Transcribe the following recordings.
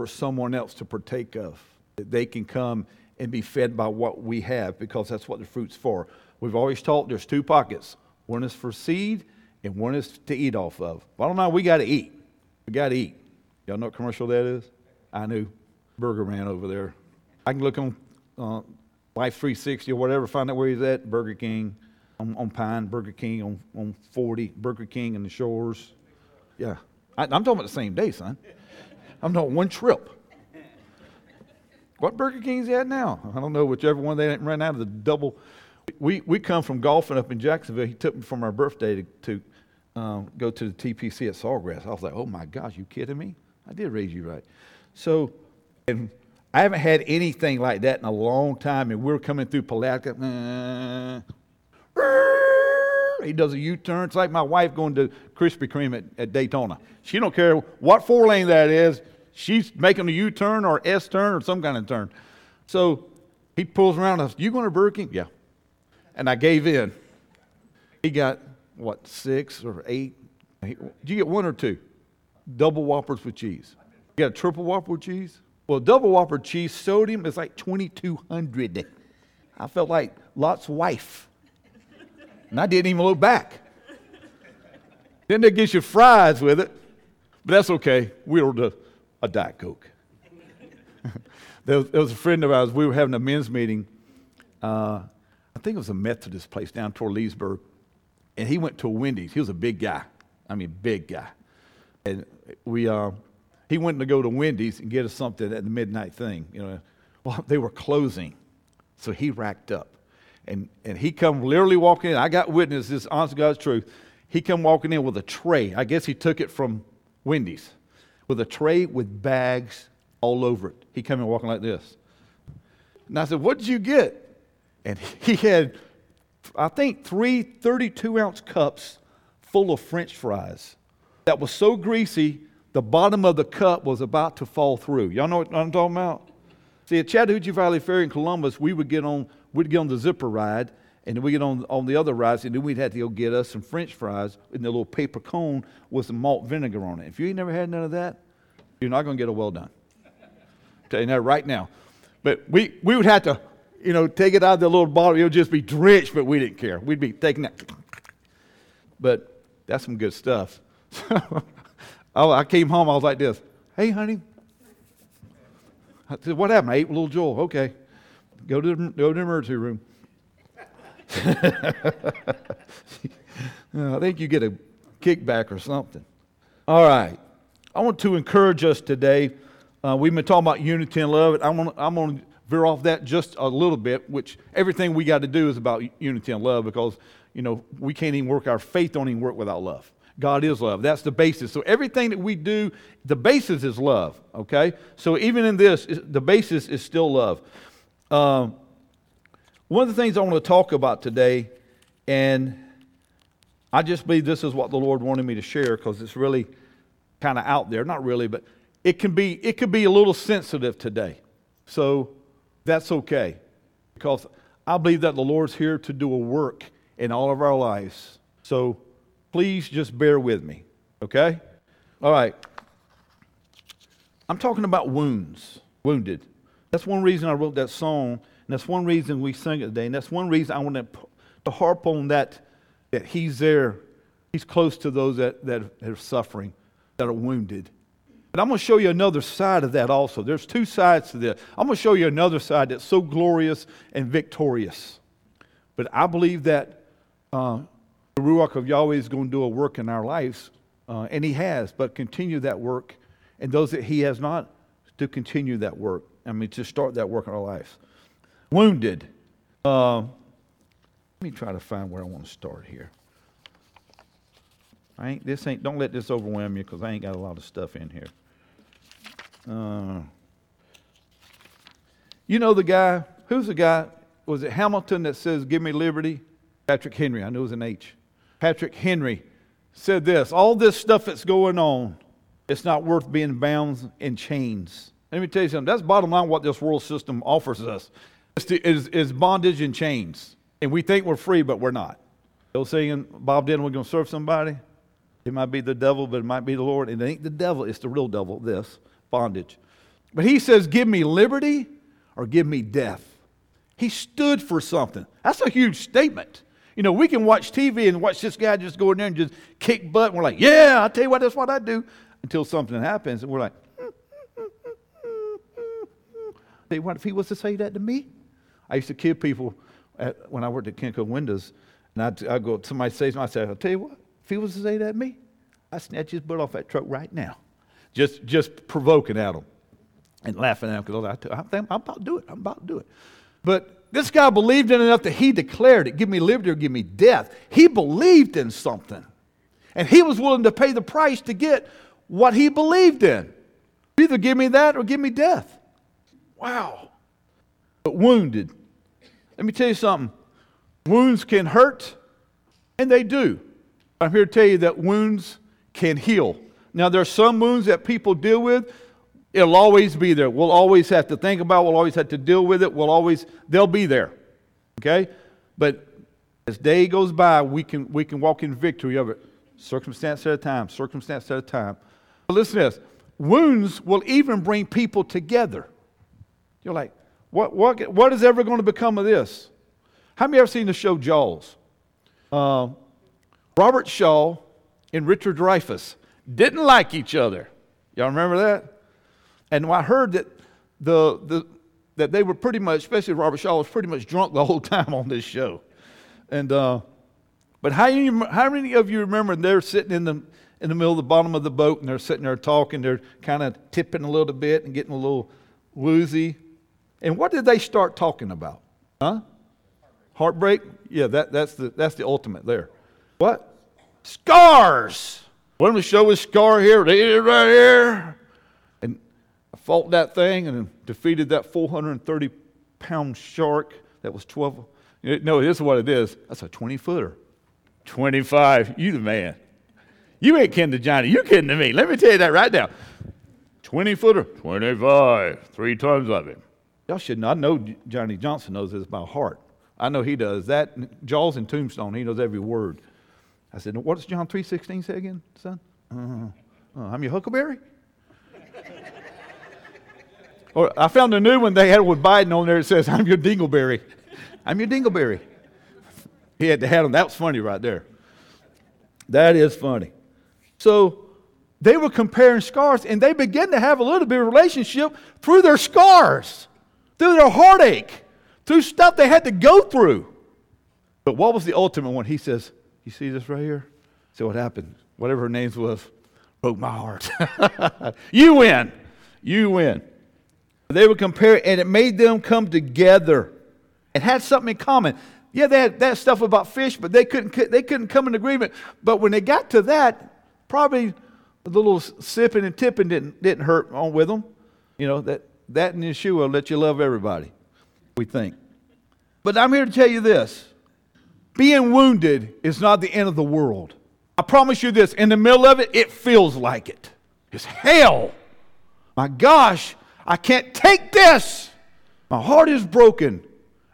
for someone else to partake of. They can come and be fed by what we have because that's what the fruit's for. We've always taught there's two pockets one is for seed and one is to eat off of. Bottom line, we got to eat. We got to eat. Y'all know what commercial that is? I knew. Burger Man over there. I can look on uh, Life 360 or whatever, find out where he's at. Burger King on, on Pine, Burger King on, on 40, Burger King in the shores. Yeah. I, I'm talking about the same day, son. I'm talking one trip. What Burger King's at now? I don't know, whichever one they didn't run out of the double. We, we come from golfing up in Jacksonville. He took me for my birthday to, to um, go to the TPC at Sawgrass. I was like, oh my gosh, you kidding me? I did raise you right. So, and I haven't had anything like that in a long time. And we're coming through Palatka. He does a U-turn. It's like my wife going to Krispy Kreme at, at Daytona. She don't care what four lane that is. She's making a U-turn or S-turn or some kind of turn. So he pulls around. Says, "You going to Burger King?" Yeah. And I gave in. He got what six or eight? Did you get one or two? Double Whoppers with cheese. You got a triple Whopper with cheese? Well, double Whopper cheese sodium is like 2,200. I felt like Lot's wife. And I didn't even look back. Then they get you fries with it, but that's okay. We ordered a, Diet Coke. there, was, there, was, a friend of ours, we were having a men's meeting. Uh, I think it was a Methodist place down toward Leesburg. And he went to a Wendy's. He was a big guy. I mean, big guy. And we, uh, he went to go to Wendy's and get us something at the midnight thing. You know, well, they were closing. So he racked up. And, and he come literally walking in. I got witness this honest God's truth. He come walking in with a tray. I guess he took it from Wendy's with a tray with bags all over it. He came in walking like this. And I said, what did you get? And he had, I think, three 32 ounce cups full of french fries that was so greasy, the bottom of the cup was about to fall through. Y'all know what I'm talking about? See, at Chattahoochee Valley Fair in Columbus, we would get on we'd get on the zipper ride, and we get on, on the other rides, and then we'd have to go get us some French fries in the little paper cone with some malt vinegar on it. If you ain't never had none of that, you're not going to get a well done. Tell that right now. But we, we would have to, you know, take it out of the little bottle. It would just be drenched, but we didn't care. We'd be taking that. But that's some good stuff. So oh, I came home, I was like this. Hey, honey. I said, what happened? I ate with little Joel. Okay. Go to the, go to the emergency room. I think you get a kickback or something. All right. I want to encourage us today. Uh, we've been talking about unity and love. I'm going I'm to veer off that just a little bit, which everything we got to do is about unity and love because, you know, we can't even work, our faith don't even work without love. God is love. That's the basis. So everything that we do, the basis is love, okay? So even in this, the basis is still love. Um, one of the things I want to talk about today, and I just believe this is what the Lord wanted me to share because it's really kind of out there. Not really, but it can be it could be a little sensitive today. So that's okay. Because I believe that the Lord's here to do a work in all of our lives. So please just bear with me. Okay? All right. I'm talking about wounds, wounded. That's one reason I wrote that song, and that's one reason we sing it today, and that's one reason I want to, harp on that, that He's there. He's close to those that, that are suffering, that are wounded. But I'm going to show you another side of that also. There's two sides to this. I'm going to show you another side that's so glorious and victorious. But I believe that uh, the Ruach of Yahweh is going to do a work in our lives, uh, and He has, but continue that work. And those that He has not, to continue that work. I mean, to start that work in our lives. Wounded. Uh, let me try to find where I want to start here. I ain't, this ain't, don't let this overwhelm you because I ain't got a lot of stuff in here. Uh, you know the guy, who's the guy? Was it Hamilton that says, Give me liberty? Patrick Henry, I knew it was an H. Patrick Henry said this all this stuff that's going on, it's not worth being bound in chains. Let me tell you something. That's bottom line what this world system offers us is, is bondage and chains. And we think we're free, but we're not. They're saying Bob Dylan, we're going to serve somebody. It might be the devil, but it might be the Lord. And it ain't the devil, it's the real devil, this bondage. But he says, Give me liberty or give me death. He stood for something. That's a huge statement. You know, we can watch TV and watch this guy just go in there and just kick butt, and we're like, yeah, I'll tell you what, that's what I do. Until something happens, and we're like, mm, mm, mm, Say, what if he was to say that to me? I used to kid people at, when I worked at Kinco Windows, and I'd, I'd go, somebody says, I said, I'll tell you what, if he was to say that to me, I'd snatch his butt off that truck right now. Just, just provoking at him and laughing at him because I, I'm about to do it. I'm about to do it. But this guy believed in enough that he declared it give me liberty or give me death. He believed in something. And he was willing to pay the price to get what he believed in. Either give me that or give me death. Wow. But wounded. Let me tell you something. Wounds can hurt, and they do. I'm here to tell you that wounds can heal. Now, there are some wounds that people deal with It'll always be there. We'll always have to think about, It. we'll always have to deal with it. We'll always, they'll be there. Okay? But as day goes by, we can, we can walk in victory of it. Circumstance at a time, circumstance at a time. But listen to this wounds will even bring people together. You're like, what, what, what is ever going to become of this? How many ever seen the show Jaws? Uh, Robert Shaw and Richard Dreyfuss didn't like each other. Y'all remember that? And I heard that the, the that they were pretty much, especially Robert Shaw, was pretty much drunk the whole time on this show. And uh, but how, you, how many of you remember they're sitting in the in the middle of the bottom of the boat and they're sitting there talking, they're kind of tipping a little bit and getting a little woozy. And what did they start talking about? Huh? Heartbreak? Yeah, that, that's, the, that's the ultimate there. What? Scars! When the show is Scar here, right here And I fought that thing and defeated that 430 pound shark that was 12. No, this is what it is. That's a 20 footer. 25. You the man. You ain't kidding to Johnny. You kidding to me. Let me tell you that right now. 20 footer. 25. Three tons of it. Y'all should. I know Johnny Johnson knows this by heart. I know he does. That Jaws and Tombstone, he knows every word. I said, what does John 3.16 say again, son? Uh, uh, I'm your huckleberry? Or I found a new one they had with Biden on there. It says, I'm your dingleberry. I'm your dingleberry. He had to have them. That was funny right there. That is funny. So they were comparing scars, and they began to have a little bit of relationship through their scars, through their heartache, through stuff they had to go through. But what was the ultimate one? He says, You see this right here? See what happened? Whatever her name was, broke my heart. you win. You win. They would compare, and it made them come together and had something in common. Yeah, they had that stuff about fish, but they couldn't, they couldn't come in agreement. But when they got to that, probably a little sipping and tipping didn't, didn't hurt on with them. You know, that, that and Yeshua will let you love everybody, we think. But I'm here to tell you this being wounded is not the end of the world. I promise you this in the middle of it, it feels like it. It's hell. My gosh, I can't take this. My heart is broken.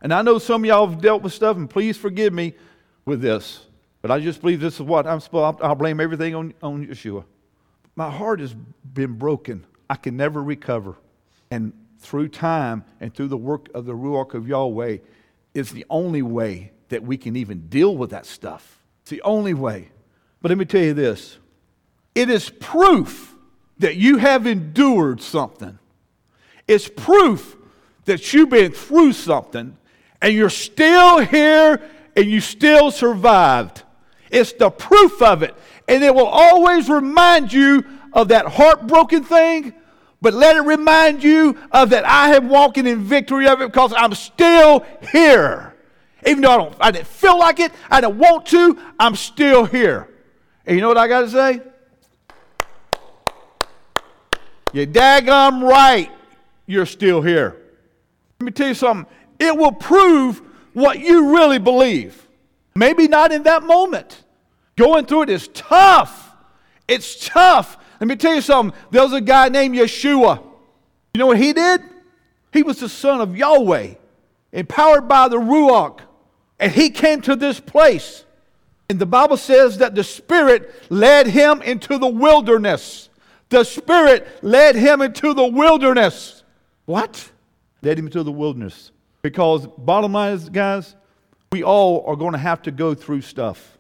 And I know some of y'all have dealt with stuff, and please forgive me with this. But I just believe this is what I'm supposed I'll blame everything on, on Yeshua. My heart has been broken. I can never recover. And through time and through the work of the Ruach of Yahweh, is the only way that we can even deal with that stuff. It's the only way. But let me tell you this it is proof that you have endured something it's proof that you've been through something and you're still here and you still survived. It's the proof of it. And it will always remind you of that heartbroken thing, but let it remind you of that I am walking in victory of it because I'm still here. Even though I, don't, I didn't feel like it, I don't want to, I'm still here. And you know what I got to say? You're daggum right you're still here. Let me tell you something. It will prove what you really believe. Maybe not in that moment. Going through it is tough. It's tough. Let me tell you something. There was a guy named Yeshua. You know what he did? He was the son of Yahweh, empowered by the Ruach. And he came to this place. And the Bible says that the Spirit led him into the wilderness The Spirit led him into the wilderness. What? Led him into the wilderness. Because, bottom line is, guys, we all are going to have to go through stuff.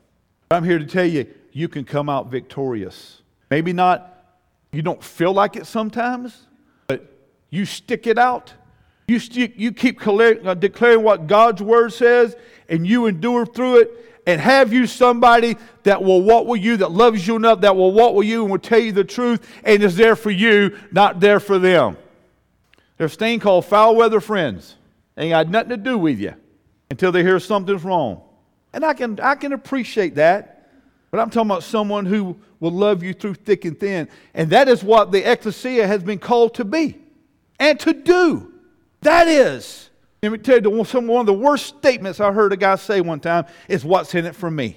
I'm here to tell you, you can come out victorious. Maybe not, you don't feel like it sometimes, but you stick it out. You, stick, you keep uh, declaring what God's word says, and you endure through it, and have you somebody that will walk with you, that loves you enough, that will walk with you and will tell you the truth, and is there for you, not there for them. There's a thing called foul weather friends. Ain't got nothing to do with you until they hear something's wrong. And I can, I can appreciate that. But I'm talking about someone who will love you through thick and thin. And that is what the ecclesia has been called to be and to do. That is. Let me tell you, one of the worst statements I heard a guy say one time is, What's in it for me?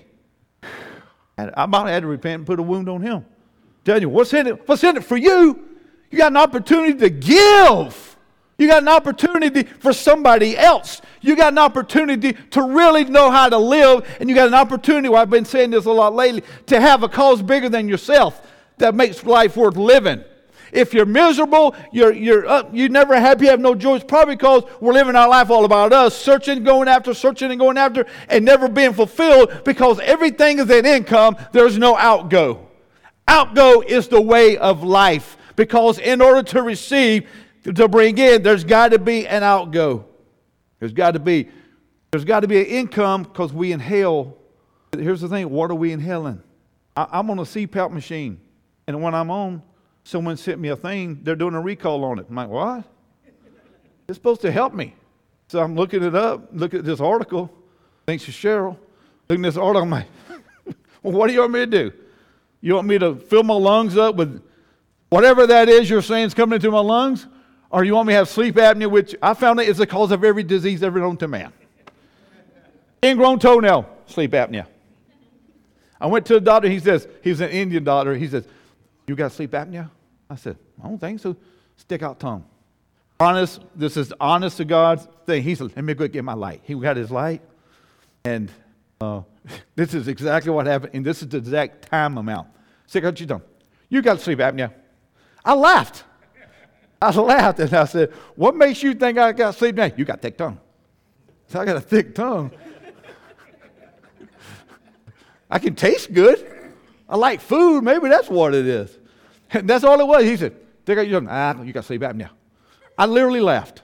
I might have had to repent and put a wound on him. Tell you, what's in it? What's in it for you? You got an opportunity to give. You got an opportunity for somebody else. You got an opportunity to really know how to live. And you got an opportunity, well, I've been saying this a lot lately, to have a cause bigger than yourself that makes life worth living. If you're miserable, you're, you're uh, up, you're never happy, you have no joy, it's probably because we're living our life all about us, searching, going after, searching, and going after, and never being fulfilled because everything is an income, there's no outgo. Outgo is the way of life because in order to receive, to bring in, there's got to be an outgo. There's got to be. There's got to be an income because we inhale. Here's the thing what are we inhaling? I, am on a CPAP machine, and when I'm on, someone sent me a thing, they're doing a recall on it. I'm like, what? It's supposed to help me. So I'm looking it up, look at this article. Thanks to Cheryl. Looking at this article, I'm like, well, what do you want me to do? You want me to fill my lungs up with whatever that is you're saying is coming into my lungs? Or you want me to have sleep apnea, which I found is the cause of every disease ever known to man. Ingrown toenail, sleep apnea. I went to the doctor. He says, he's an Indian doctor. He says, You got sleep apnea? I said, I don't think so. Stick out tongue. Honest, this is honest to God thing. He said, Let me go get my light. He got his light. And uh, this is exactly what happened. And this is the exact time amount. Stick out your tongue. You got sleep apnea. I laughed. I laughed and I said, What makes you think I got sleep apnea? You got thick tongue. So I got a thick tongue. I can taste good. I like food. Maybe that's what it is. And that's all it was. He said, Think you ah, you got sleep apnea. I literally laughed.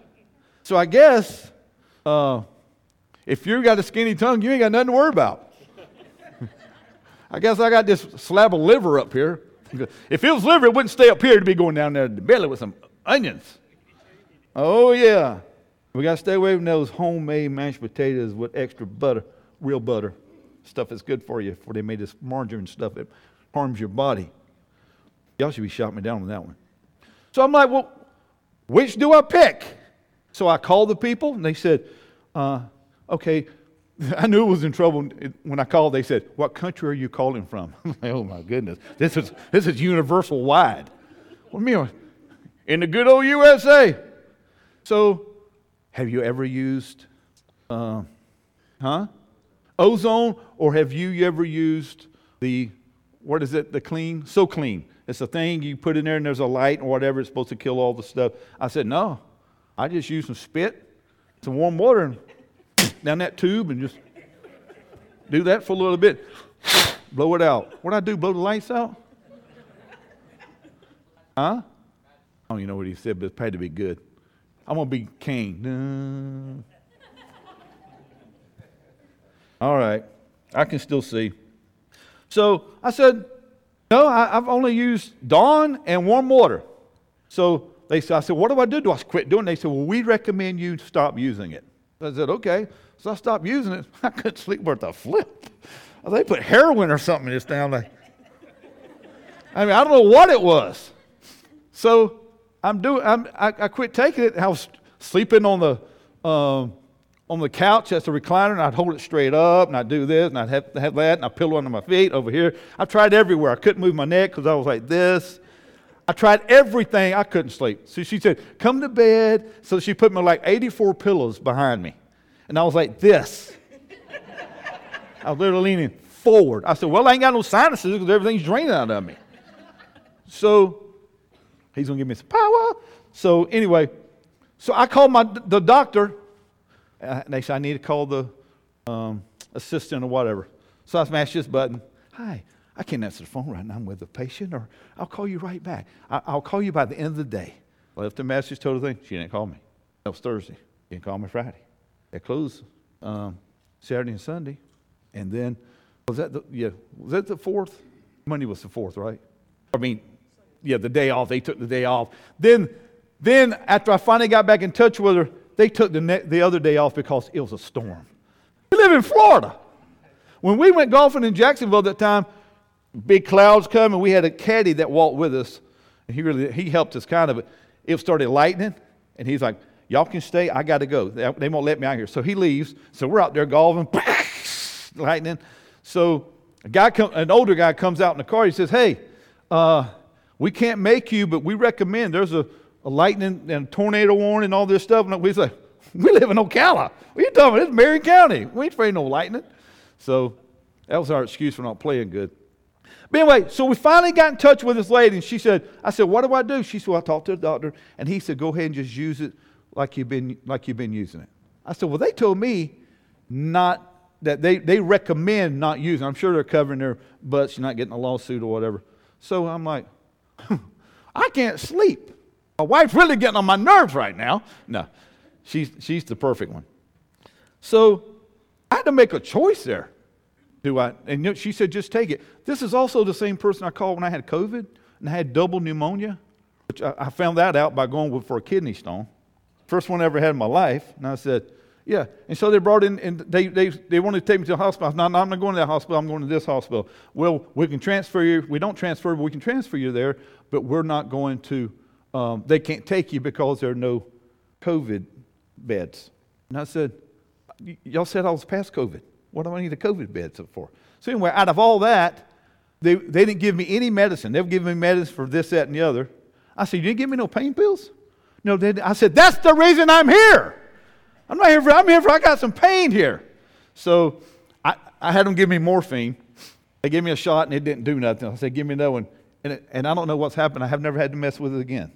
So I guess uh, if you got a skinny tongue, you ain't got nothing to worry about. I guess I got this slab of liver up here. If it was liver, it wouldn't stay up here to be going down there to the belly with some onions. Oh, yeah. We got to stay away from those homemade mashed potatoes with extra butter, real butter. Stuff that's good for you, for they made this margarine stuff that harms your body. Y'all should be shouting me down on that one. So I'm like, well, which do I pick? So I called the people, and they said, uh, okay. I knew it was in trouble when I called. They said, "What country are you calling from?" oh my goodness, this is this is universal wide. You mean? In the good old USA. So, have you ever used, uh, huh? Ozone, or have you ever used the, what is it, the clean? SoClean. It's a thing you put in there and there's a light and whatever. It's supposed to kill all the stuff. I said, no. I just use some spit, some warm water, and down that tube and just do that for a little bit. Blow it out. What I do? Blow the lights out? Huh? Don't even know what he said, but it's probably to be good. I'm going to be Cain. All right. I can still see. So I said, No, I, have only used Dawn and warm water. So they said, I said, What do I do? Do I quit doing it? They said, Well, we recommend you stop using it. I said, Okay. So I stopped using it. I couldn't sleep worth a flip. They put heroin or something in this down there. I mean, I don't know what it was. So I'm doing, I'm, I, I quit taking it. I was sleeping on the, um, on the couch as a recliner, and I'd hold it straight up, and I'd do this, and I'd have, have that, and I'd pillow under my feet over here. I tried everywhere. I couldn't move my neck because I was like this. I tried everything. I couldn't sleep. So she said, Come to bed. So she put me like 84 pillows behind me. And I was like this. I was literally leaning forward. I said, Well, I ain't got no sinuses because everything's draining out of me. So He's going to give me some power. So anyway, so I called my the doctor. Uh, they said I need to call the um, assistant or whatever. So I smashed this button. Hi, I can't answer the phone right now. I'm with a patient, or I'll call you right back. I, will call you by the end of the day. Left a message, told her thing. She didn't call me. That was Thursday. She didn't call me Friday. They closed um, Saturday and Sunday, and then was that the yeah was that the fourth? Monday was the fourth, right? I mean, yeah, the day off. They took the day off. Then, then after I finally got back in touch with her, they took the ne- the other day off because it was a storm. We live in Florida. When we went golfing in Jacksonville that time, big clouds come, and we had a caddy that walked with us. And he really he helped us kind of. It started lightning, and he's like, "Y'all can stay. I got to go. They, they won't let me out here." So he leaves. So we're out there golfing, lightning. So a guy, come, an older guy, comes out in the car. He says, "Hey, uh, we can't make you, but we recommend. There's a, a lightning and tornado warning and all this stuff." And we say, "We live in Ocala. What are you talking about? It's Marion County. We ain't afraid of no lightning." So that was our excuse for not playing good. But anyway, so we finally got in touch with this lady, and she said, I said, what do I do? She said, well, I talked to the doctor, and he said, go ahead and just use it like you've been, like you've been using it. I said, well, they told me not that they, they recommend not using. I'm sure they're covering their butts, you're not getting a lawsuit or whatever. So I'm like, I can't sleep. My wife's really getting on my nerves right now. No, she's, she's the perfect one. So I had to make a choice there. Do I? And she said, just take it. This is also the same person I called when I had COVID and I had double pneumonia, which I, I found that out by going for a kidney stone. First one I ever had in my life. And I said, yeah. And so they brought in, and they, they, they wanted to take me to the hospital. No, no, I'm not going to that hospital. I'm going to this hospital. Well, we can transfer you. We don't transfer, but we can transfer you there, but we're not going to, um, they can't take you because there are no COVID beds. And I said, y'all said I was past COVID. What do I need a COVID bed for? So anyway, out of all that, they, they didn't give me any medicine. They've given me medicine for this, that, and the other. I said, you didn't give me no pain pills? No, they, I said, that's the reason I'm here. I'm not here for, I'm here for, I got some pain here. So I, I had them give me morphine. They gave me a shot and it didn't do nothing. I said, give me another one. And, it, and I don't know what's happened. I have never had to mess with it again.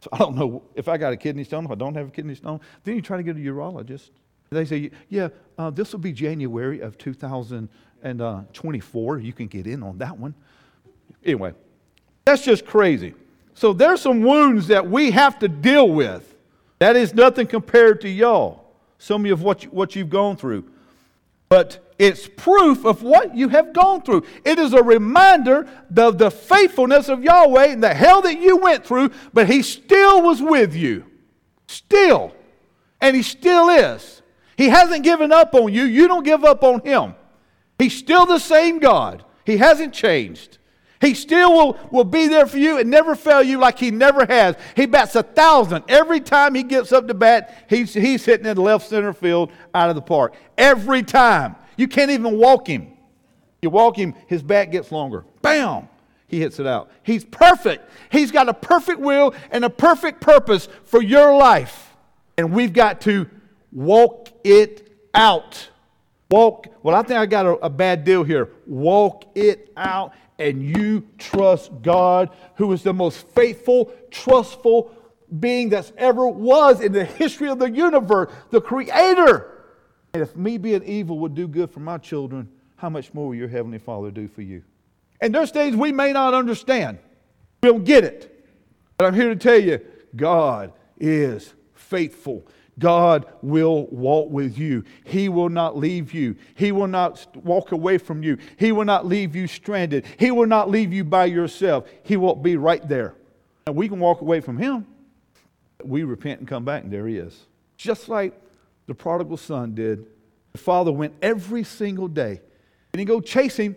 So I don't know if I got a kidney stone, if I don't have a kidney stone. Then you try to get a urologist. They say, yeah, uh, this will be January of 2024. You can get in on that one. Anyway, that's just crazy. So there's some wounds that we have to deal with. That is nothing compared to y'all, some of what, you, what you've gone through. But it's proof of what you have gone through. It is a reminder of the faithfulness of Yahweh and the hell that you went through, but He still was with you. Still. And He still is. He hasn't given up on you. You don't give up on him. He's still the same God. He hasn't changed. He still will, will be there for you and never fail you like he never has. He bats a thousand. Every time he gets up to bat, he's, he's hitting in left center field out of the park. Every time. You can't even walk him. You walk him, his bat gets longer. Bam! He hits it out. He's perfect. He's got a perfect will and a perfect purpose for your life. And we've got to Walk it out. Walk, well, I think I got a, a bad deal here. Walk it out and you trust God, who is the most faithful, trustful being that's ever was in the history of the universe, the creator. And if me being evil would do good for my children, how much more will your Heavenly Father do for you? And there's things we may not understand. We don't get it. But I'm here to tell you God is faithful. God will walk with you. He will not leave you. He will not walk away from you. He will not leave you stranded. He will not leave you by yourself. He will be right there. And we can walk away from Him. We repent and come back, and there He is. Just like the prodigal son did. The father went every single day. He didn't go chase him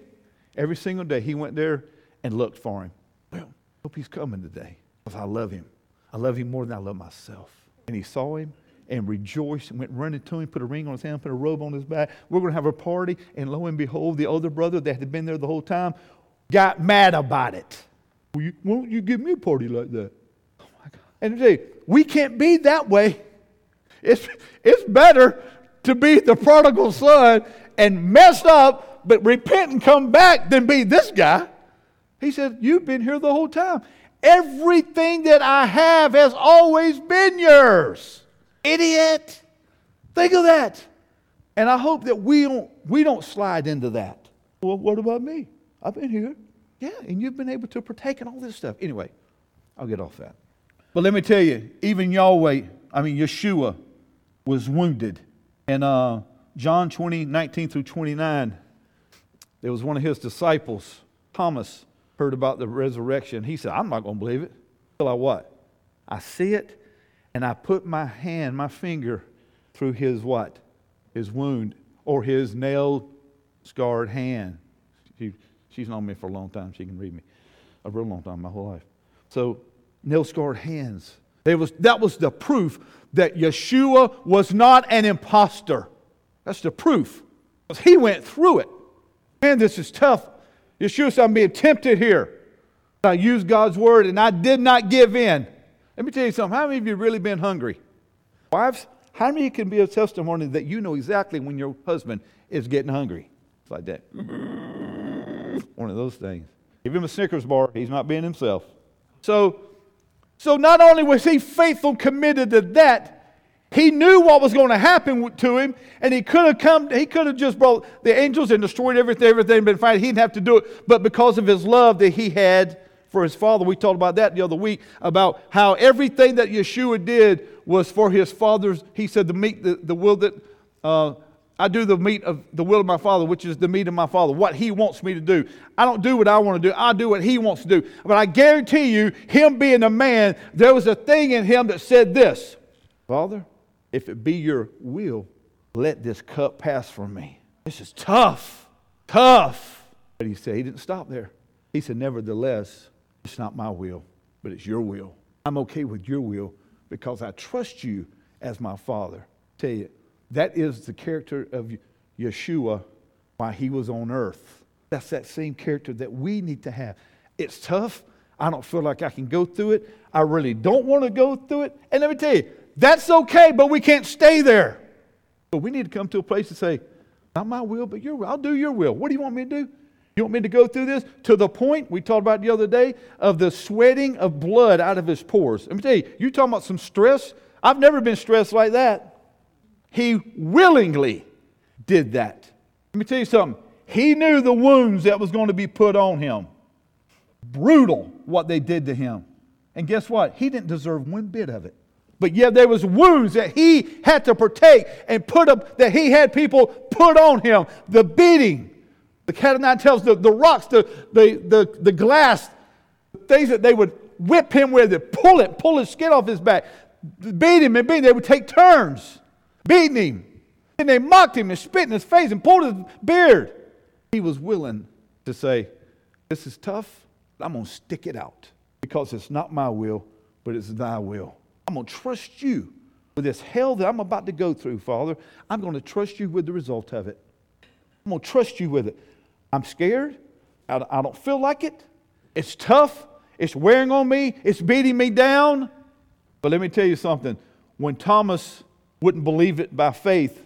every single day. He went there and looked for him. Well, hope he's coming today because I love him. I love him more than I love myself. And he saw him and rejoiced and went running to him, put a ring on his hand, put a robe on his back. We're going to have a party. And lo and behold, the older brother that had been there the whole time got mad about it. Well, you, why don't you give me a party like that? Oh my God. And say, we can't be that way. It's, it's better to be the prodigal son and mess up, but repent and come back than be this guy. He said, You've been here the whole time. Everything that I have has always been yours. Idiot. Think of that. And I hope that we don't, we don't slide into that. Well, what about me? I've been here. Yeah, and you've been able to partake in all this stuff. Anyway, I'll get off that. But let me tell you, even Yahweh, I mean, Yeshua was wounded. And uh, John 20, 19 through 29, there was one of his disciples, Thomas, heard about the resurrection. He said, I'm not going to believe it. Till I what? I see it, and I put my hand, my finger, through his what? His wound or his nail scarred hand. She, she's known me for a long time. She can read me a real long time, my whole life. So, nail scarred hands. There was, that was the proof that Yeshua was not an impostor. That's the proof. He went through it. Man, this is tough. Yeshua said, I'm being tempted here. I used God's word and I did not give in. Let me tell you something. How many of you really been hungry? Wives, how many can be a testimony that you know exactly when your husband is getting hungry? It's like that. One of those things. Give him a Snickers bar. He's not being himself. So, so not only was he faithful, committed to that, he knew what was going to happen to him, and he could have come, he could have just brought the angels and destroyed everything, everything been fine. He didn't have to do it. But because of his love that he had for his father, we talked about that the other week, about how everything that Yeshua did was for his father's, he said, the meat, the, the will that uh, I do the meat of the will of my father, which is the meat of my father, what he wants me to do. I don't do what I want to do, I do what he wants to do. But I guarantee you, him being a man, there was a thing in him that said this Father, if it be your will, let this cup pass from me. This is tough, tough. But he said, he didn't stop there. He said, nevertheless, it's not my will, but it's your will. I'm okay with your will because I trust you as my father. I tell you, that is the character of Yeshua while he was on earth. That's that same character that we need to have. It's tough. I don't feel like I can go through it. I really don't want to go through it. And let me tell you, that's okay, but we can't stay there. But we need to come to a place to say, not my will, but your will. I'll do your will. What do you want me to do? You want me to go through this to the point we talked about the other day of the sweating of blood out of his pores? Let me tell you, you talking about some stress? I've never been stressed like that. He willingly did that. Let me tell you something. He knew the wounds that was going to be put on him. Brutal what they did to him. And guess what? He didn't deserve one bit of it. But yet there was wounds that he had to partake and put up that he had people put on him. The beating, the cat of nine tails, the, the rocks, the, the, the, the glass, things that they would whip him with, it, pull it, pull his skin off his back, beat him and beat him. They would take turns beating him. And they mocked him and spit in his face and pulled his beard. He was willing to say, This is tough, I'm going to stick it out because it's not my will, but it's thy will. I'm going to trust you with this hell that I'm about to go through, Father. I'm going to trust you with the result of it. I'm going to trust you with it. I'm scared. I don't feel like it. It's tough. It's wearing on me. It's beating me down. But let me tell you something. When Thomas wouldn't believe it by faith,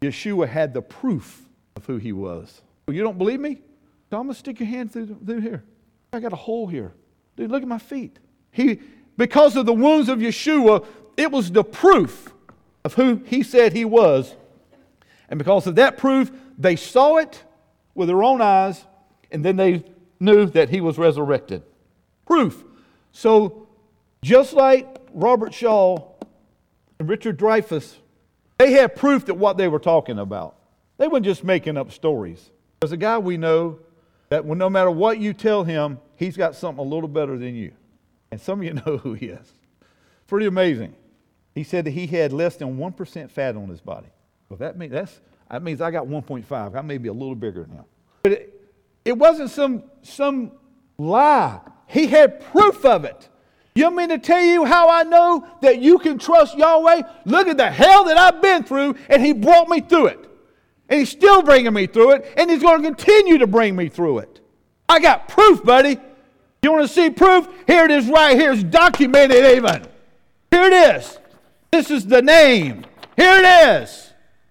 Yeshua had the proof of who he was. You don't believe me? Thomas, stick your hand through, through here. I got a hole here. Dude, look at my feet. He, because of the wounds of Yeshua, it was the proof of who he said he was. And because of that proof, they saw it with their own eyes, and then they knew that he was resurrected. Proof. So, just like Robert Shaw and Richard Dreyfuss, they had proof that what they were talking about. They weren't just making up stories. There's a guy we know that when, no matter what you tell him, he's got something a little better than you. And some of you know who he is. Pretty amazing. He said that he had less than 1% fat on his body. Well, that means, that's, that means I got 1.5. I may be a little bigger now. But it, it wasn't some, some lie. He had proof of it. You want me to tell you how I know that you can trust Yahweh? Look at the hell that I've been through, and He brought me through it. And He's still bringing me through it, and He's going to continue to bring me through it. I got proof, buddy. You want to see proof? Here it is right here. It's documented even. Here it is. This is the name. Here it is.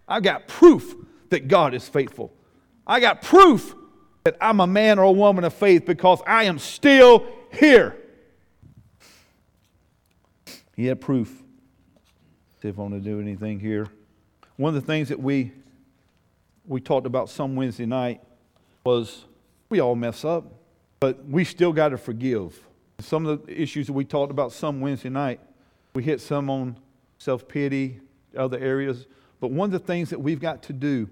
I got proof that God is faithful. I got proof that I'm a man or a woman of faith because I am still here. He had proof. If I want to do anything here. One of the things that we we talked about some Wednesday night was we all mess up, but we still got to forgive. Some of the issues that we talked about some Wednesday night, we hit some on self pity, other areas. But one of the things that we've got to do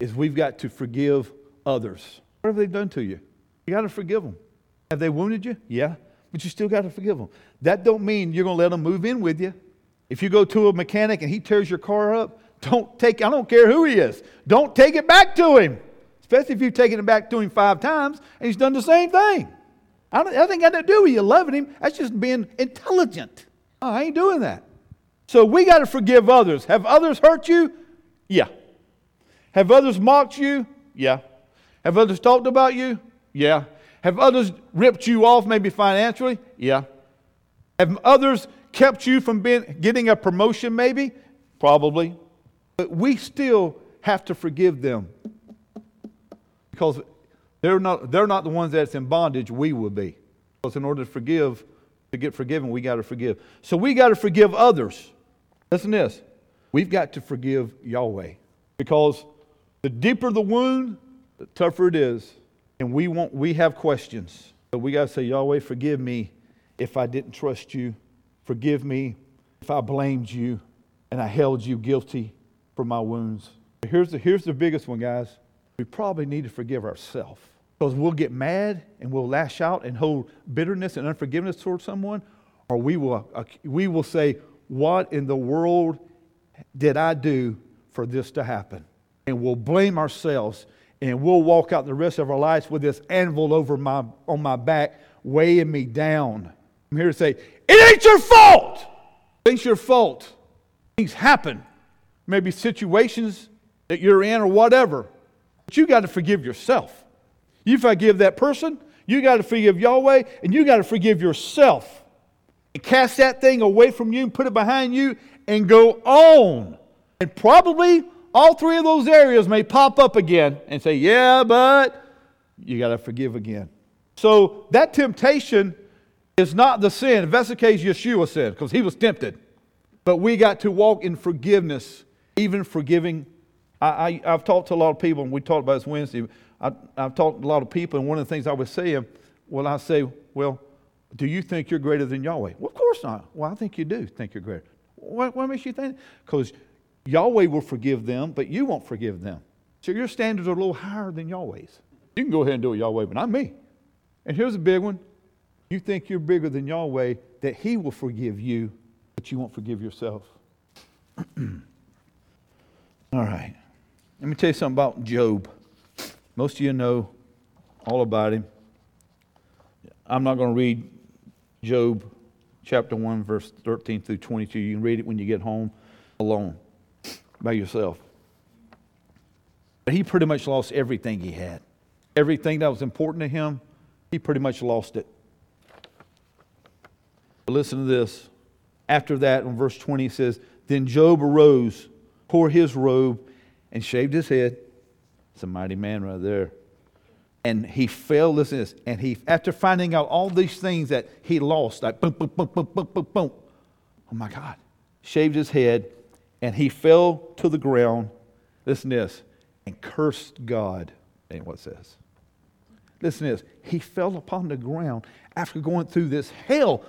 is we've got to forgive others. What have they done to you? You got to forgive them. Have they wounded you? Yeah, but you still got to forgive them. That don't mean you're going to let them move in with you. If you go to a mechanic and he tears your car up, don't take, I don't care who he is, don't take it back to him. Especially if you've taken it back to him five times and he's done the same thing. I don't, ain't got to do with you loving him. That's just being intelligent. Oh, I ain't doing that. So we got to forgive others. Have others hurt you? Yeah. Have others mocked you? Yeah. Have others talked about you? Yeah. Have others ripped you off, maybe financially? Yeah. Have others kept you from being, getting a promotion, maybe? Probably. But we still have to forgive them because they're not, they're not the ones that's in bondage, we will be. Because in order to forgive, to get forgiven, we got to forgive. So we got to forgive others. Listen to this. We've got to forgive Yahweh because the deeper the wound, the tougher it is. And we, want, we have questions. So we got to say, Yahweh, forgive me if I didn't trust you. Forgive me if I blamed you and I held you guilty for my wounds. Here's the, here's the biggest one, guys. We probably need to forgive ourselves because we'll get mad and we'll lash out and hold bitterness and unforgiveness towards someone, or we will, we will say, What in the world did I do for this to happen? And we'll blame ourselves and we'll walk out the rest of our lives with this anvil over my, on my back, weighing me down. I'm here to say, It ain't your fault! It ain't your fault. Things happen maybe situations that you're in or whatever. But you got to forgive yourself. You forgive that person, you got to forgive Yahweh, and you got to forgive yourself. And cast that thing away from you and put it behind you and go on. And probably all three of those areas may pop up again and say, Yeah, but you got to forgive again. So that temptation is not the sin. If that's the case, Yeshua said, because he was tempted. But we got to walk in forgiveness even forgiving. I, I, have talked to a lot of people, and we talked about this Wednesday. I, have talked to a lot of people, and one of the things I would say, well, I say, well, do you think you're greater than Yahweh? Well, of course not. Well, I think you do think you're greater. What, what makes you think? Because Yahweh will forgive them, but you won't forgive them. So your standards are a little higher than Yahweh's. You can go ahead and do it Yahweh, but not me. And here's a big one. You think you're bigger than Yahweh, that He will forgive you, but you won't forgive yourself. All right. Let me tell you something about Job. Most of you know all about him. I'm not going to read Job chapter 1, verse 13 through 22. You can read it when you get home alone by yourself. But he pretty much lost everything he had. Everything that was important to him, he pretty much lost it. But listen to this. After that, in verse 20, he says, Then Job arose tore his robe, and shaved his head. It's a mighty man right there. And he fell, listen to this, and he, after finding out all these things that he lost, like boom, boom, boom, boom, boom, boom, boom. Oh my God. Shaved his head, and he fell to the ground. Listen to this, and cursed God. Ain't what it says. Listen to this. He fell upon the ground after going through this hell.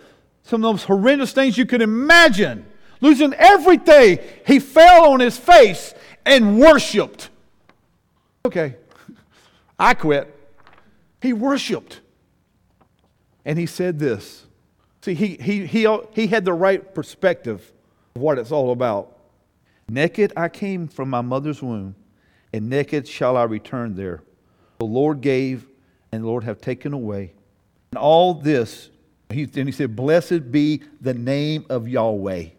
Some of those horrendous things you could imagine losing everything, he fell on his face and worshiped. Okay, I quit. He worshiped. And he said this. See, he, he, he, he had the right perspective of what it's all about. Naked I came from my mother's womb, and naked shall I return there. The Lord gave, and the Lord have taken away. And all this, he, and he said, Blessed be the name of Yahweh.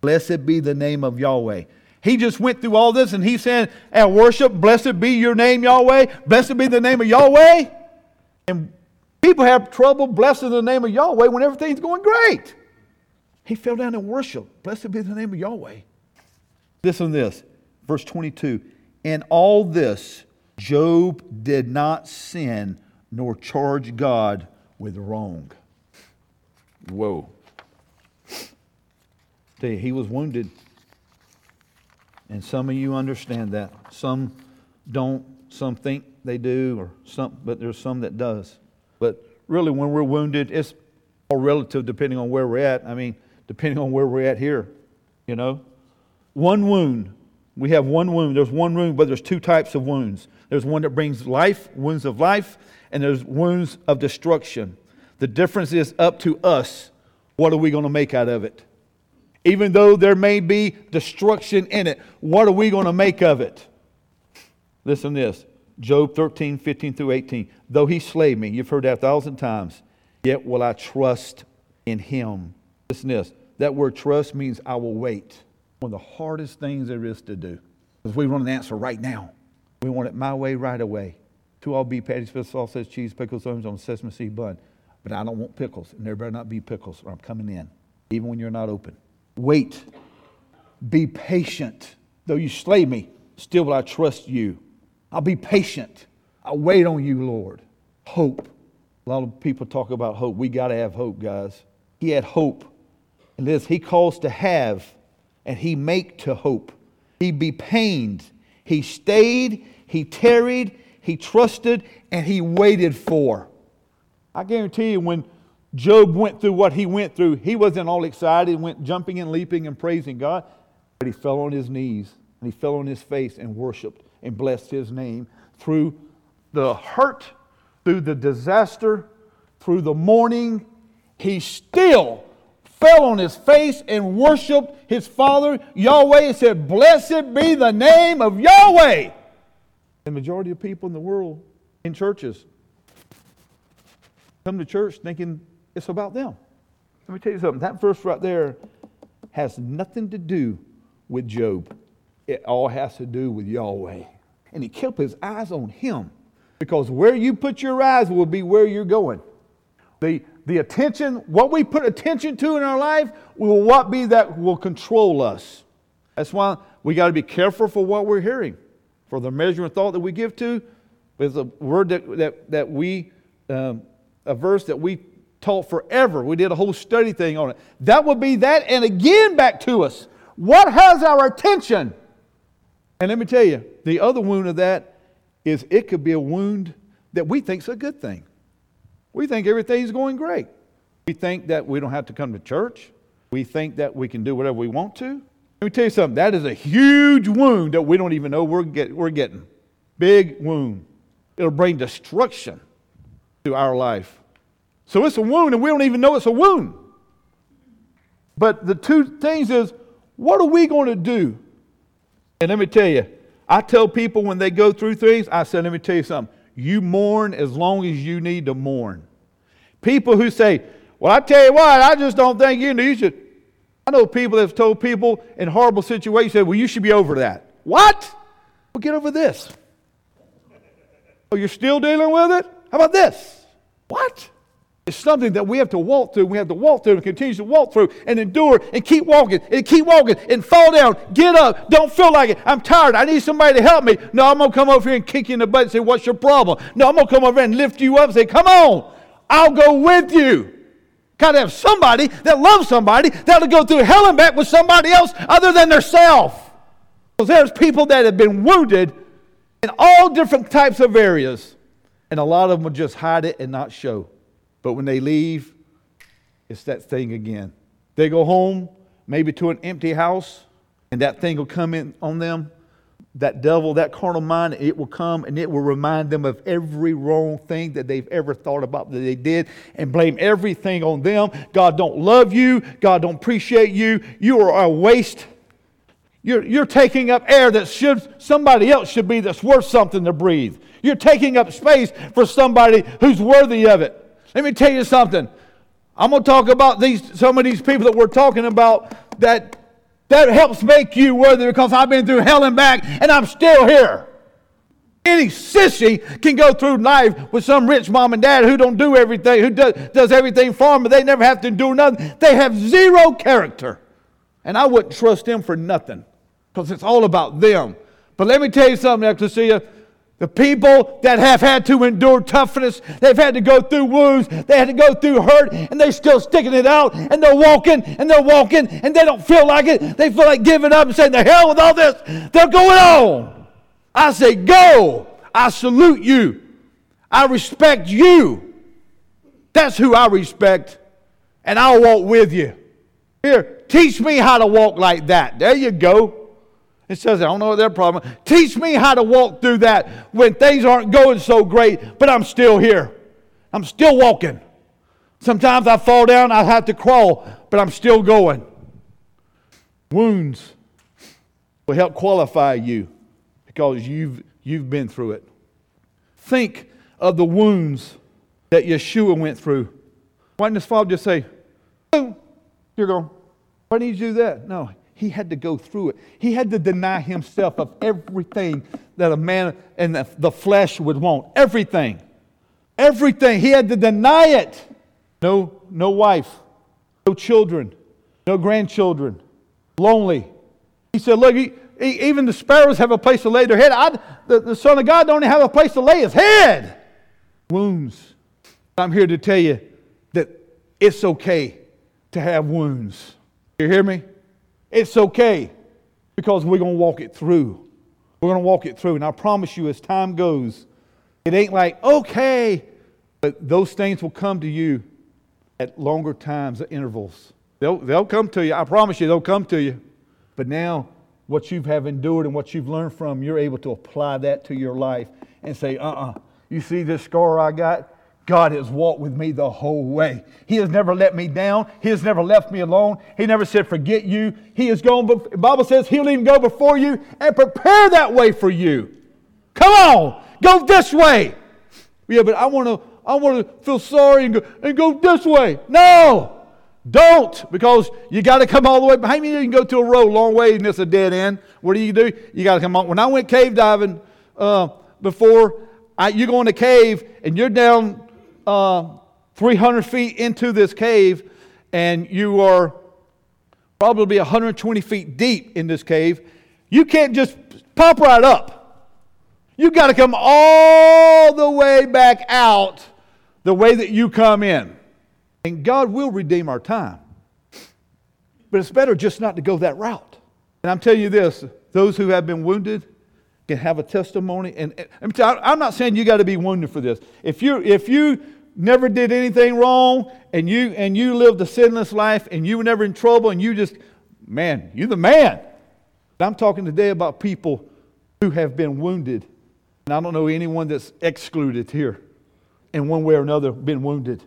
Blessed be the name of Yahweh. He just went through all this and he said, and worship, blessed be your name, Yahweh. Blessed be the name of Yahweh. And people have trouble blessing the name of Yahweh when everything's going great. He fell down and worshiped. Blessed be the name of Yahweh. Listen to this. Verse 22. In all this, Job did not sin nor charge God with wrong. Whoa. See, He was wounded. And some of you understand that. Some don't. Some think they do, or some, but there's some that does. But really, when we're wounded, it's all relative depending on where we're at. I mean, depending on where we're at here, you know. One wound. We have one wound. There's one wound, but there's two types of wounds. There's one that brings life, wounds of life, and there's wounds of destruction. The difference is up to us. What are we going to make out of it? Even though there may be destruction in it, what are we going to make of it? Listen to this Job 13, 15 through 18. Though he slay me, you've heard that a thousand times, yet will I trust in him. Listen to this. That word trust means I will wait. One of the hardest things there is to do. Because we want an answer right now. We want it my way, right away. Two all beef patties, fish sausage, cheese, pickles, onions on sesame seed bun. But I don't want pickles, and there better not be pickles, or I'm coming in, even when you're not open. Wait. Be patient. Though you slay me, still will I trust you. I'll be patient. I'll wait on you, Lord. Hope. A lot of people talk about hope. We got to have hope, guys. He had hope. And this, he calls to have, and he make to hope. He be pained. He stayed, he tarried, he trusted, and he waited for. I guarantee you, when Job went through what he went through, he wasn't all excited, went jumping and leaping and praising God, but he fell on his knees and he fell on his face and worshiped and blessed his name through the hurt, through the disaster, through the mourning. He still fell on his face and worshiped his father Yahweh and said, Blessed be the name of Yahweh. The majority of people in the world in churches come to church thinking it's about them. Let me tell you something. That verse right there has nothing to do with Job. It all has to do with Yahweh. And he kept his eyes on him because where you put your eyes will be where you're going. The, the attention, what we put attention to in our life, will what be that will control us. That's why we got to be careful for what we're hearing, for the measure of thought that we give to. There's a word that, that, that we, um, a verse that we taught forever. We did a whole study thing on it. That would be that, and again back to us. What has our attention? And let me tell you, the other wound of that is it could be a wound that we think is a good thing. We think everything's going great. We think that we don't have to come to church. We think that we can do whatever we want to. Let me tell you something. That is a huge wound that we don't even know we're, get, we're getting. Big wound. It'll bring destruction to our life. So it's a wound, and we don't even know it's a wound. But the two things is, what are we going to do? And let me tell you, I tell people when they go through things, I say, let me tell you something. You mourn as long as you need to mourn. People who say, well, I tell you what, I just don't think you, need should. I know people that have told people in horrible situations, "said well, you should be over that. What? Well, get over this. Oh, you're still dealing with it? How about this? What? It's something that we have to walk through. We have to walk through and continue to walk through and endure and keep walking and keep walking and fall down, get up, don't feel like it. I'm tired. I need somebody to help me. No, I'm going to come over here and kick you in the butt and say, What's your problem? No, I'm going to come over here and lift you up and say, Come on, I'll go with you. Got to have somebody that loves somebody that'll go through hell and back with somebody else other than. Because there's people that have been wounded in all different types of areas, and a lot of them will just hide it and not show. But when they leave, it's that thing again. They go home, maybe to an empty house, and that thing will come in on them. That devil, that carnal mind, it will come and it will remind them of every wrong thing that they've ever thought about that they did and blame everything on them. God don't love you. God don't appreciate you. You are a waste. You're, you're taking up air that should somebody else should be that's worth something to breathe. You're taking up space for somebody who's worthy of it. Let me tell you something. I'm going to talk about these some of these people that we're talking about that that helps make you worthy because I've been through hell and back and I'm still here. Any sissy can go through life with some rich mom and dad who don't do everything, who does, does everything for them, but they never have to do nothing. They have zero character. And I wouldn't trust them for nothing because it's all about them. But let me tell you something, Ecclesia. The people that have had to endure toughness, they've had to go through wounds, they had to go through hurt, and they're still sticking it out, and they're walking, and they're walking, and they don't feel like it. They feel like giving up and saying, The hell with all this. They're going on. I say, Go. I salute you. I respect you. That's who I respect, and I'll walk with you. Here, teach me how to walk like that. There you go. It says, I don't know what their problem. Teach me how to walk through that when things aren't going so great, but I'm still here. I'm still walking. Sometimes I fall down, I have to crawl, but I'm still going. Wounds will help qualify you because you've, you've been through it. Think of the wounds that Yeshua went through. Why didn't his father just say, Boom, you're gone? Why didn't you do that? No, he had to go through it. He had to deny himself of everything that a man and the, flesh would want. Everything. Everything. He had to deny it. No, no wife, no children, no grandchildren, lonely. He said, Look, he, he, even the sparrows have a place to lay their head. I, the, the Son of God don't have a place to lay his head. Wounds. I'm here to tell you that it's okay to have wounds. You hear me? It's okay because we're going to walk it through. We're going to walk it through. And I promise you, as time goes, it ain't like, okay, but those things will come to you at longer times, at intervals. They'll, they'll come to you. I promise you, they'll come to you. But now, what you have endured and what you've learned from, you're able to apply that to your life and say, uh uh-uh. uh you see this scar I got? God has walked with me the whole way. He has never let me down. He has never left me alone. He never said, forget you. He has gone, the Bible says he'll even go before you and prepare that way for you. Come on, go this way. Yeah, but I want to I want to feel sorry and go, and go this way. No, don't, because you got to come all the way behind me. You can go to a road long way and it's a dead end. What do you do? You got to come on. When I went cave diving uh, before, I, you go in a cave and you're down uh, 300 feet into this cave, and you are probably 120 feet deep in this cave, you can't just pop right up. You've got to come all the way back out the way that you come in. And God will redeem our time. But it's better just not to go that route. And I'm telling you this those who have been wounded can have a testimony. And, and I'm not saying you got to be wounded for this. If you, if you never did anything wrong and you and you lived a sinless life and you were never in trouble and you just man you're the man i'm talking today about people who have been wounded and i don't know anyone that's excluded here in one way or another been wounded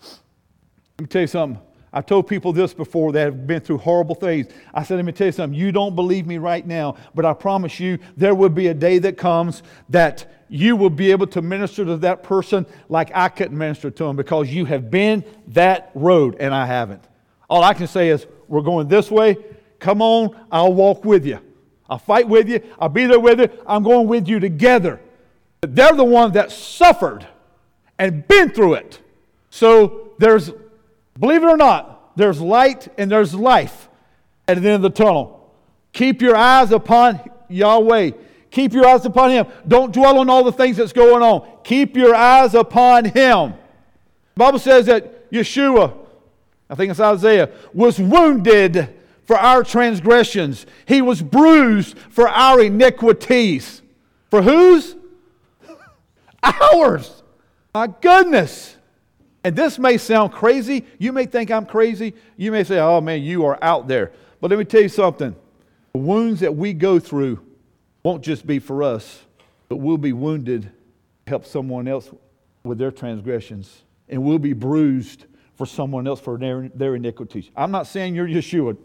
let me tell you something I told people this before that have been through horrible things. I said, let me tell you something. You don't believe me right now, but I promise you there will be a day that comes that you will be able to minister to that person like I couldn't minister to them because you have been that road and I haven't. All I can say is, we're going this way. Come on, I'll walk with you. I'll fight with you. I'll be there with you. I'm going with you together. They're the ones that suffered and been through it. So there's Believe it or not, there's light and there's life at the end of the tunnel. Keep your eyes upon Yahweh. Keep your eyes upon Him. Don't dwell on all the things that's going on. Keep your eyes upon Him. The Bible says that Yeshua, I think it's Isaiah, was wounded for our transgressions. He was bruised for our iniquities. For whose? Ours. My goodness. And this may sound crazy. You may think I'm crazy. You may say, oh man, you are out there. But let me tell you something the wounds that we go through won't just be for us, but we'll be wounded help someone else with their transgressions. And we'll be bruised for someone else for their, their iniquities. I'm not saying you're Yeshua,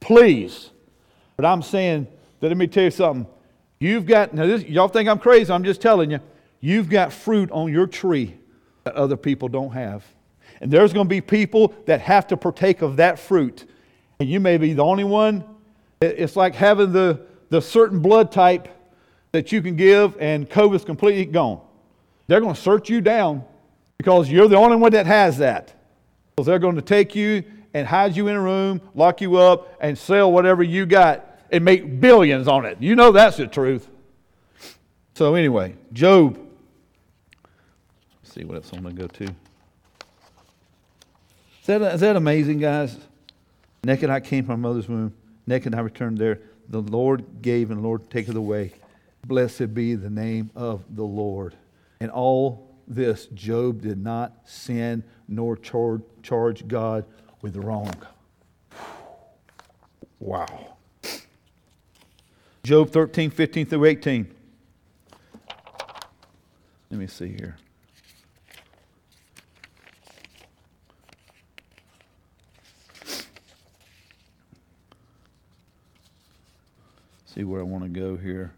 please. But I'm saying that let me tell you something. You've got, now this, y'all think I'm crazy, I'm just telling you. You've got fruit on your tree that other people don't have. And there's going to be people that have to partake of that fruit. And you may be the only one. It's like having the, the certain blood type that you can give, and COVID's completely gone. They're going to search you down because you're the only one that has that. So they're going to take you and hide you in a room, lock you up, and sell whatever you got and make billions on it. You know that's the truth. So, anyway, Job. Let's see what else I'm going to go to. Is that, is that amazing, guys? Naked I came from my mother's womb, naked I returned there. The Lord gave and the Lord taketh away. Blessed be the name of the Lord. And all this, Job did not sin nor char- charge God with wrong. Wow. Job 13, 15 through 18. Let me see here. See where I want to go here.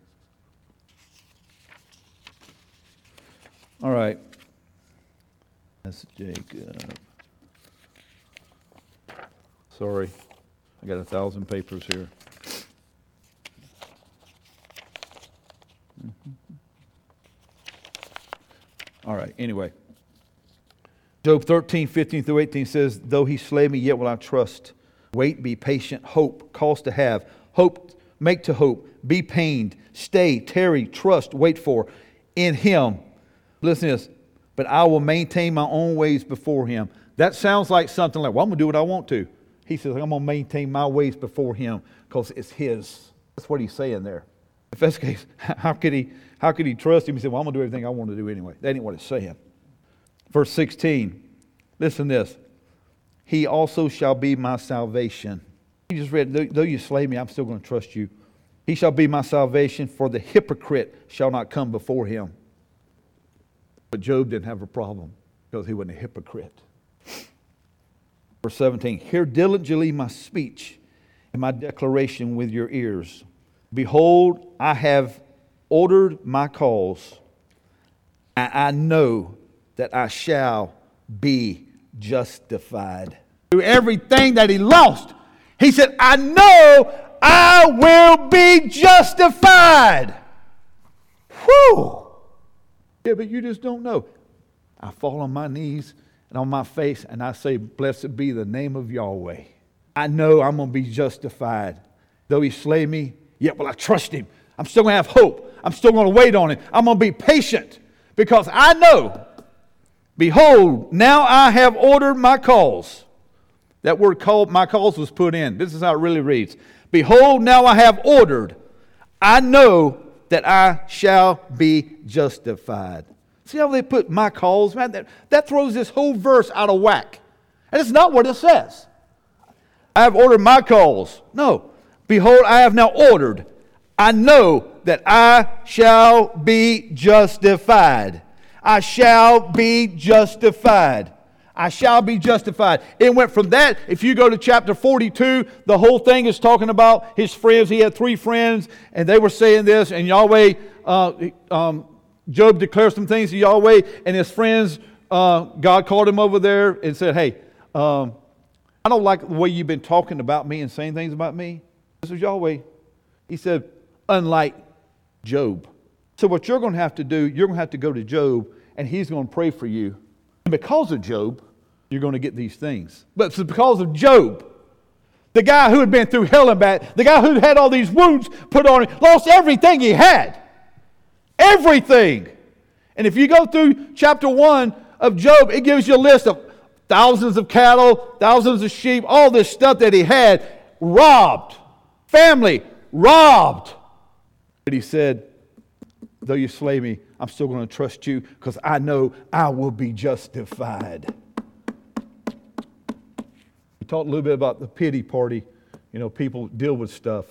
All right. That's Jacob. Sorry. I got a thousand papers here. All right, anyway. Job 13, 15 through 18 says, Though he slay me, yet will I trust. Wait, be patient, hope, cause to have. Hope, make to hope. Be pained, stay, tarry, trust, wait for. In him, listen to this, but I will maintain my own ways before him. That sounds like something like, well, I'm going to do what I want to. He says, I'm going to maintain my ways before him because it's his. That's what he's saying there. If that's the case, how could he, how could he trust him? He said, well, I'm going to do everything I want to do anyway. That ain't what it's saying. Verse 16, listen this. He also shall be my salvation. He just read, though you slay me, I'm still going to trust you. He shall be my salvation, for the hypocrite shall not come before him. But Job didn't have a problem because he wasn't a hypocrite. Verse 17 Hear diligently my speech and my declaration with your ears. Behold, I have ordered my cause, and I know that I shall be justified. Through everything that he lost, he said, I know I will be justified. Whew. Yeah, but you just don't know. I fall on my knees and on my face and I say, Blessed be the name of Yahweh. I know I'm going to be justified. Though he slay me, yet will I trust him. I'm still going to have hope. I'm still going to wait on him. I'm going to be patient because I know, behold, now I have ordered my cause. That word called, my cause was put in. This is how it really reads. Behold, now I have ordered. I know that I shall be justified. See how they put my cause? Man, that, that throws this whole verse out of whack. And it's not what it says. I have ordered my cause. No. Behold, I have now ordered. I know that I shall be justified. I shall be justified. I shall be justified. It went from that. If you go to chapter 42, the whole thing is talking about his friends. He had three friends, and they were saying this, and Yahweh, uh, um, Job declared some things to Yahweh, and his friends, uh, God called him over there and said, Hey, um, I don't like the way you've been talking about me and saying things about me. This is Yahweh. He said, Unlike Job. So, what you're going to have to do, you're going to have to go to Job, and he's going to pray for you. And because of Job, you're going to get these things. But it's because of Job, the guy who had been through hell and back, the guy who had all these wounds put on him, lost everything he had. Everything. And if you go through chapter 1 of Job, it gives you a list of thousands of cattle, thousands of sheep, all this stuff that he had robbed. Family robbed. But he said, Though you slay me, I'm still going to trust you because I know I will be justified. We talked a little bit about the pity party. You know, people deal with stuff.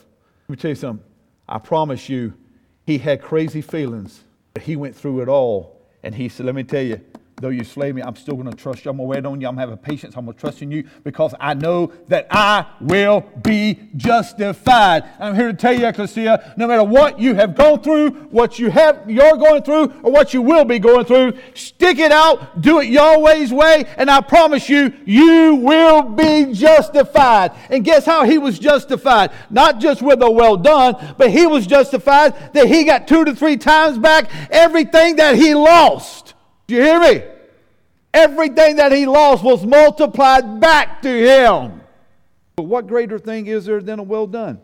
Let me tell you something. I promise you, he had crazy feelings. But he went through it all. And he said, Let me tell you, though you slay me, I'm still going to trust you. I'm going to wait on you. I'm going to have patience. I'm going to trust in you because I know that I will be justified. I'm here to tell you, Ecclesia, no matter what you have gone through, what you have, you're going through, or what you will be going through, stick it out, do it Yahweh's way, and I promise you, you will be justified. And guess how he was justified? Not just with a well done, but he was justified that he got two to three times back everything that he lost. Do you hear me? Everything that he lost was multiplied back to him. But what greater thing is there than a well done?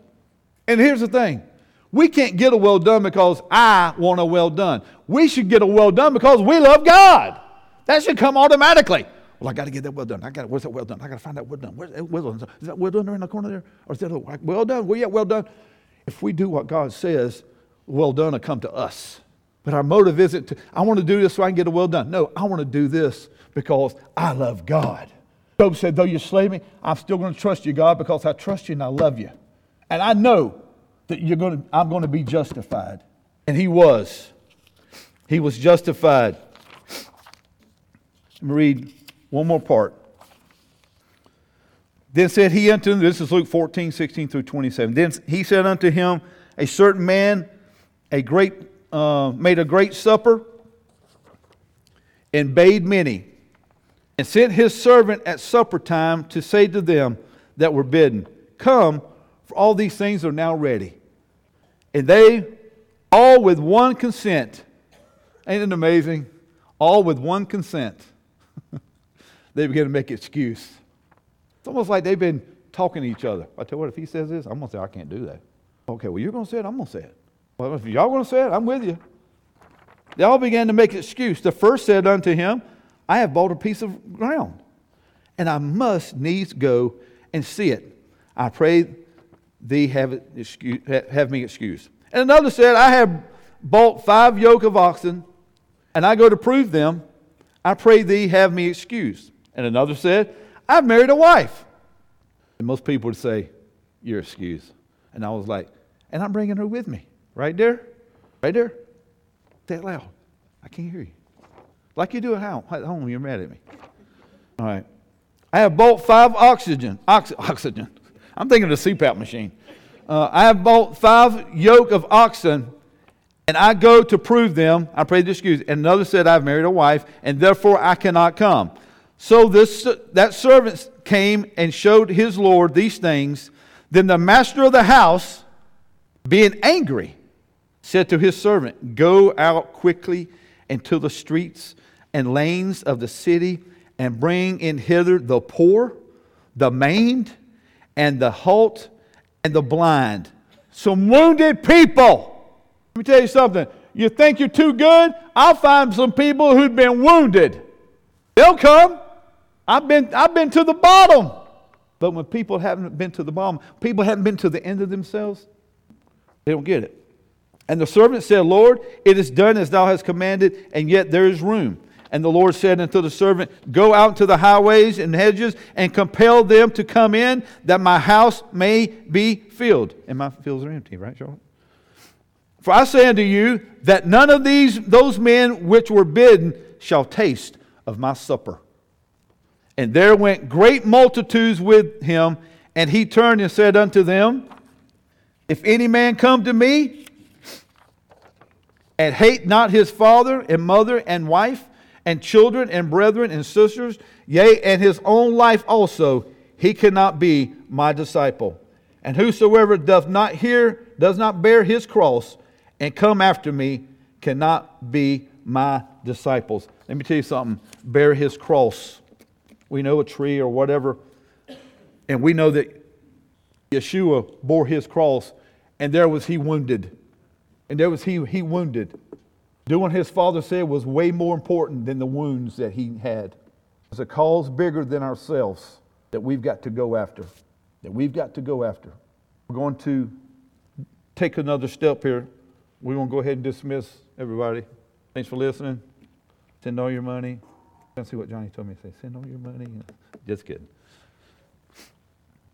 And here's the thing We can't get a well done because I want a well done. We should get a well done because we love God. That should come automatically. Well, I got to get that well done. I got where's that well done? I got to find that well done. Where's that well done? Is that well done there in the corner there, or is that well done? Well, yeah, well done. If we do what God says, well done will come to us. But our motive isn't to, I want to do this so I can get a well done. No, I want to do this because I love God. Job said, though you slay me, I'm still going to trust you, God, because I trust you and I love you. And I know that you're going to, I'm going to be justified. And he was. He was justified. Let me read one more part. Then said he unto him, this is Luke 14, 16 through 27. Then he said unto him, A certain man a great, uh, made a great supper and bade many, and sent his servant at supper time to say to them that were bidden, Come, for all these things are now ready. And they, all with one consent, ain't it amazing? All with one consent, they begin to make excuse. It's almost like they've been talking to each other. I tell you what, if he says this, I'm going to say, I can't do that. Okay, well, you're going to say it, I'm going to say it. Well, if y'all want to say it, I'm with you. They all began to make excuse. The first said unto him, I have bought a piece of ground, and I must needs go and see it. I pray thee have, excuse, have me excused. And another said, I have bought five yoke of oxen, and I go to prove them. I pray thee have me excused. And another said, I've married a wife. And most people would say, You're excused. And I was like, And I'm bringing her with me. Right there? Right there? Say it loud. I can't hear you. Like you do at home, home you're mad at me. All right. I have bought five oxygen. Ox- oxygen. I'm thinking of the CPAP machine. Uh, I have bought five yoke of oxen, and I go to prove them. I pray the excuse. And another said, I've married a wife, and therefore I cannot come. So this, that servant came and showed his Lord these things. Then the master of the house, being angry, said to his servant, Go out quickly into the streets and lanes of the city and bring in hither the poor, the maimed, and the halt, and the blind. Some wounded people. Let me tell you something. You think you're too good? I'll find some people who've been wounded. They'll come. I've been, I've been to the bottom. But when people haven't been to the bottom, people haven't been to the end of themselves, they don't get it. And the servant said, Lord, it is done as thou hast commanded, and yet there is room. And the Lord said unto the servant, Go out to the highways and hedges and compel them to come in, that my house may be filled. And my fields are empty, right, Charlotte? For I say unto you that none of these those men which were bidden shall taste of my supper. And there went great multitudes with him, and he turned and said unto them, If any man come to me and hate not his father and mother and wife and children and brethren and sisters, yea, and his own life also, he cannot be my disciple. And whosoever doth not hear, does not bear his cross, and come after me, cannot be my disciples. Let me tell you something bear his cross. We know a tree or whatever, and we know that Yeshua bore his cross, and there was he wounded. And there was he, he wounded. Doing his father said was way more important than the wounds that he had. It's a cause bigger than ourselves that we've got to go after. That we've got to go after. We're going to take another step here. We're going to go ahead and dismiss everybody. Thanks for listening. Send all your money. Let's see what Johnny told me to say. Send all your money. Just kidding.